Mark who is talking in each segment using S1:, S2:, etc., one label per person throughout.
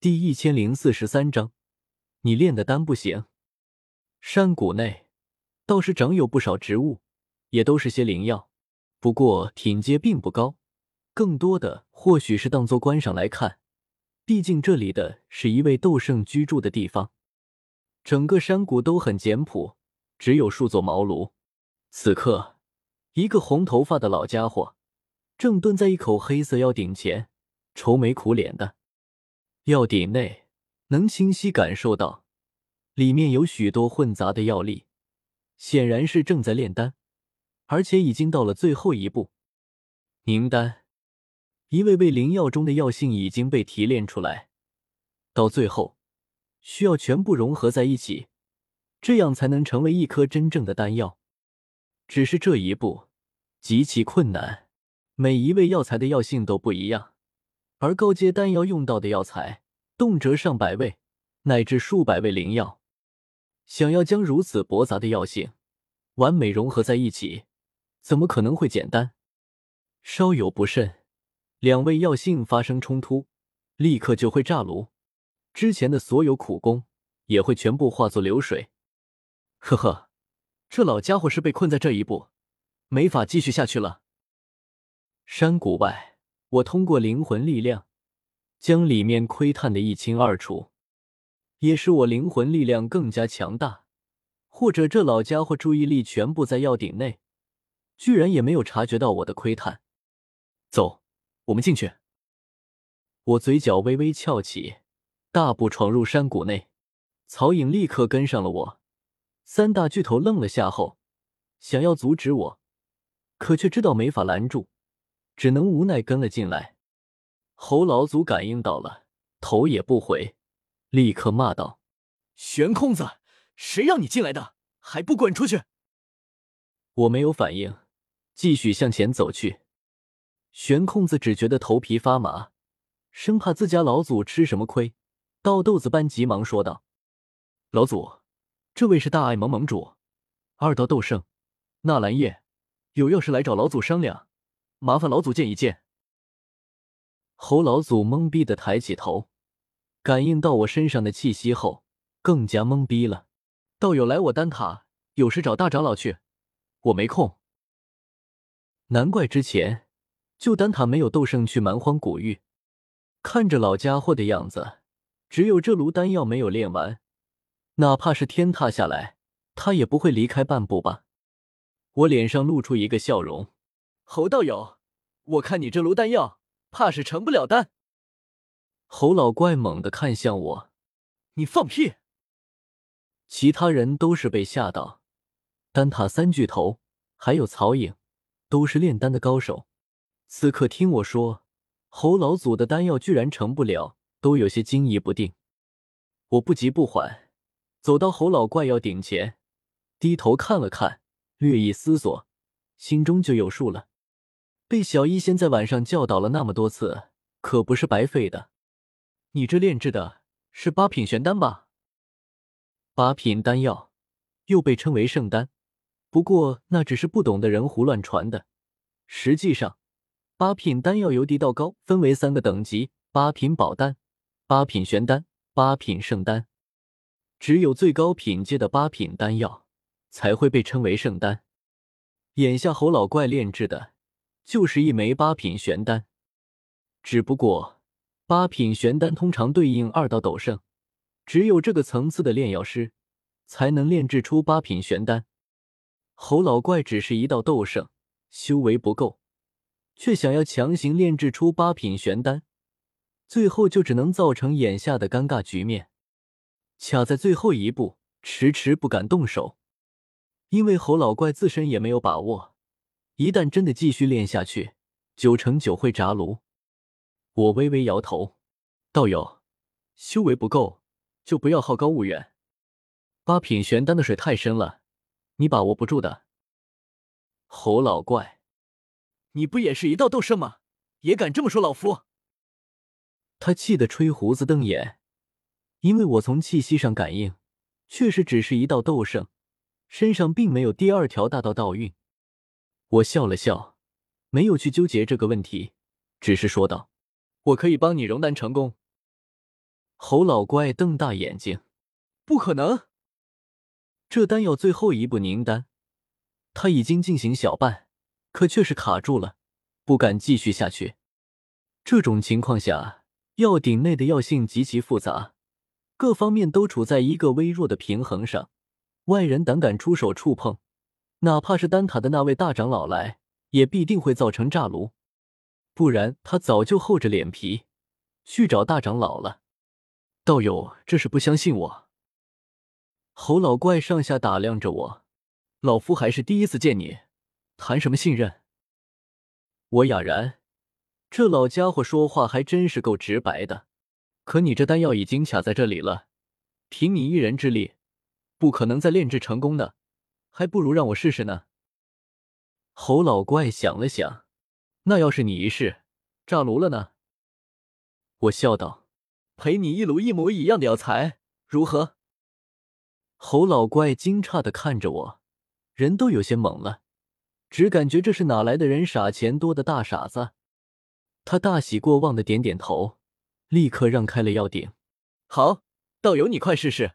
S1: 第一千零四十三章，你炼的丹不行。山谷内倒是长有不少植物，也都是些灵药，不过品阶并不高，更多的或许是当做观赏来看。毕竟这里的是一位斗圣居住的地方。整个山谷都很简朴，只有数座茅庐。此刻，一个红头发的老家伙正蹲在一口黑色药鼎前，愁眉苦脸的。药鼎内能清晰感受到，里面有许多混杂的药力，显然是正在炼丹，而且已经到了最后一步——凝丹。一味味灵药中的药性已经被提炼出来，到最后需要全部融合在一起，这样才能成为一颗真正的丹药。只是这一步极其困难，每一味药材的药性都不一样，而高阶丹药用到的药材动辄上百味乃至数百味灵药，想要将如此驳杂的药性完美融合在一起，怎么可能会简单？稍有不慎。两味药性发生冲突，立刻就会炸炉，之前的所有苦功也会全部化作流水。呵呵，这老家伙是被困在这一步，没法继续下去了。山谷外，我通过灵魂力量将里面窥探的一清二楚，也使我灵魂力量更加强大，或者这老家伙注意力全部在药鼎内，居然也没有察觉到我的窥探。走。我们进去。我嘴角微微翘起，大步闯入山谷内。曹颖立刻跟上了我。三大巨头愣了下后，想要阻止我，可却知道没法拦住，只能无奈跟了进来。侯老祖感应到了，头也不回，立刻骂道：“
S2: 悬空子，谁让你进来的？还不滚出去！”
S1: 我没有反应，继续向前走去。玄空子只觉得头皮发麻，生怕自家老祖吃什么亏，倒豆子般急忙说道：“老祖，这位是大爱盟盟主，二道斗圣纳兰叶，有要事来找老祖商量，麻烦老祖见一见。”侯老祖懵逼的抬起头，感应到我身上的气息后，更加懵逼了。道友来我丹塔，有事找大长老去，我没空。难怪之前。就丹塔没有斗圣去蛮荒古域，看着老家伙的样子，只有这炉丹药没有炼完，哪怕是天塌下来，他也不会离开半步吧。我脸上露出一个笑容，
S2: 侯道友，我看你这炉丹药，怕是成不了丹。
S1: 侯老怪猛地看向我，
S2: 你放屁！
S1: 其他人都是被吓到，丹塔三巨头还有曹颖，都是炼丹的高手。此刻听我说，侯老祖的丹药居然成不了，都有些惊疑不定。我不急不缓，走到侯老怪药鼎前，低头看了看，略一思索，心中就有数了。被小医仙在晚上教导了那么多次，可不是白费的。你这炼制的是八品玄丹吧？八品丹药又被称为圣丹，不过那只是不懂的人胡乱传的，实际上。八品丹药由低到高分为三个等级：八品宝丹、八品玄丹、八品圣丹。只有最高品阶的八品丹药才会被称为圣丹。眼下侯老怪炼制的就是一枚八品玄丹，只不过八品玄丹通常对应二道斗圣，只有这个层次的炼药师才能炼制出八品玄丹。侯老怪只是一道斗圣，修为不够。却想要强行炼制出八品玄丹，最后就只能造成眼下的尴尬局面。卡在最后一步，迟迟不敢动手，因为侯老怪自身也没有把握，一旦真的继续练下去，九成九会炸炉。我微微摇头，道友，修为不够，就不要好高骛远。八品玄丹的水太深了，你把握不住的。侯老怪。
S2: 你不也是一道斗圣吗？也敢这么说老夫？
S1: 他气得吹胡子瞪眼，因为我从气息上感应，确实只是一道斗圣，身上并没有第二条大道道运。我笑了笑，没有去纠结这个问题，只是说道：“我可以帮你熔丹成功。”侯老怪瞪大眼睛：“
S2: 不可能！
S1: 这丹药最后一步凝丹，他已经进行小半，可却是卡住了，不敢继续下去。这种情况下，药鼎内的药性极其复杂，各方面都处在一个微弱的平衡上，外人胆敢出手触碰，哪怕是丹塔的那位大长老来，也必定会造成炸炉。不然，他早就厚着脸皮去找大长老了。”道友，这是不相信我？侯老怪上下打量着我，老夫还是第一次见你，谈什么信任？我哑然，这老家伙说话还真是够直白的。可你这丹药已经卡在这里了，凭你一人之力，不可能再炼制成功的，还不如让我试试呢。侯老怪想了想，那要是你一试炸炉了呢？我笑道。
S2: 赔你一炉一模一样的药材，如何？
S1: 侯老怪惊诧的看着我，人都有些懵了，只感觉这是哪来的人傻钱多的大傻子。他大喜过望的点点头，立刻让开了药鼎。
S2: 好，道友你快试试，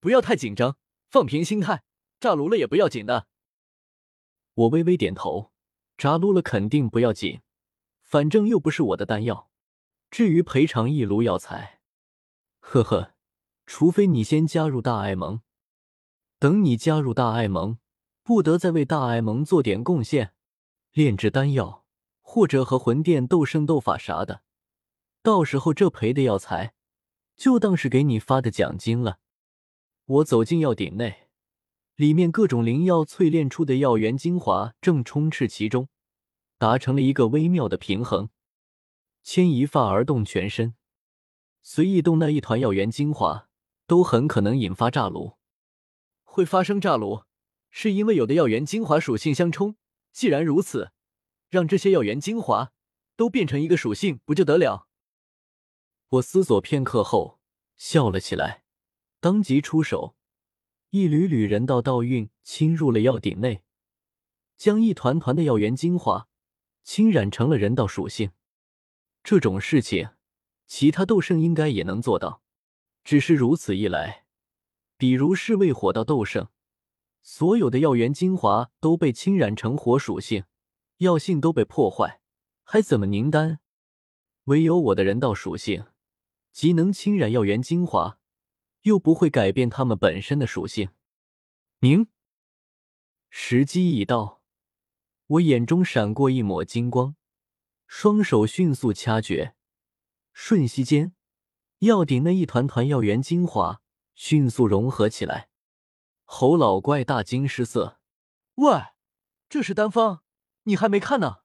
S2: 不要太紧张，放平心态，炸炉了也不要紧的。
S1: 我微微点头，炸炉了肯定不要紧，反正又不是我的丹药。至于赔偿一炉药材，呵呵，除非你先加入大爱盟。等你加入大爱盟，不得再为大爱盟做点贡献，炼制丹药或者和魂殿斗圣斗法啥的，到时候这赔的药材就当是给你发的奖金了。我走进药鼎内，里面各种灵药淬炼出的药源精华正充斥其中，达成了一个微妙的平衡。牵一发而动全身，随意动那一团药源精华，都很可能引发炸炉。
S2: 会发生炸炉，是因为有的药源精华属性相冲。既然如此，让这些药源精华都变成一个属性，不就得了？
S1: 我思索片刻后，笑了起来，当即出手，一缕缕人道道韵侵入了药鼎内，将一团团的药源精华侵染成了人道属性。这种事情，其他斗圣应该也能做到，只是如此一来，比如是位火道斗圣，所有的药源精华都被侵染成火属性，药性都被破坏，还怎么凝丹？唯有我的人道属性，即能侵染药源精华，又不会改变它们本身的属性。凝，时机已到，我眼中闪过一抹金光。双手迅速掐诀，瞬息间，药鼎那一团团药源精华迅速融合起来。侯老怪大惊失色：“
S2: 喂，这是丹方？你还没看呢？”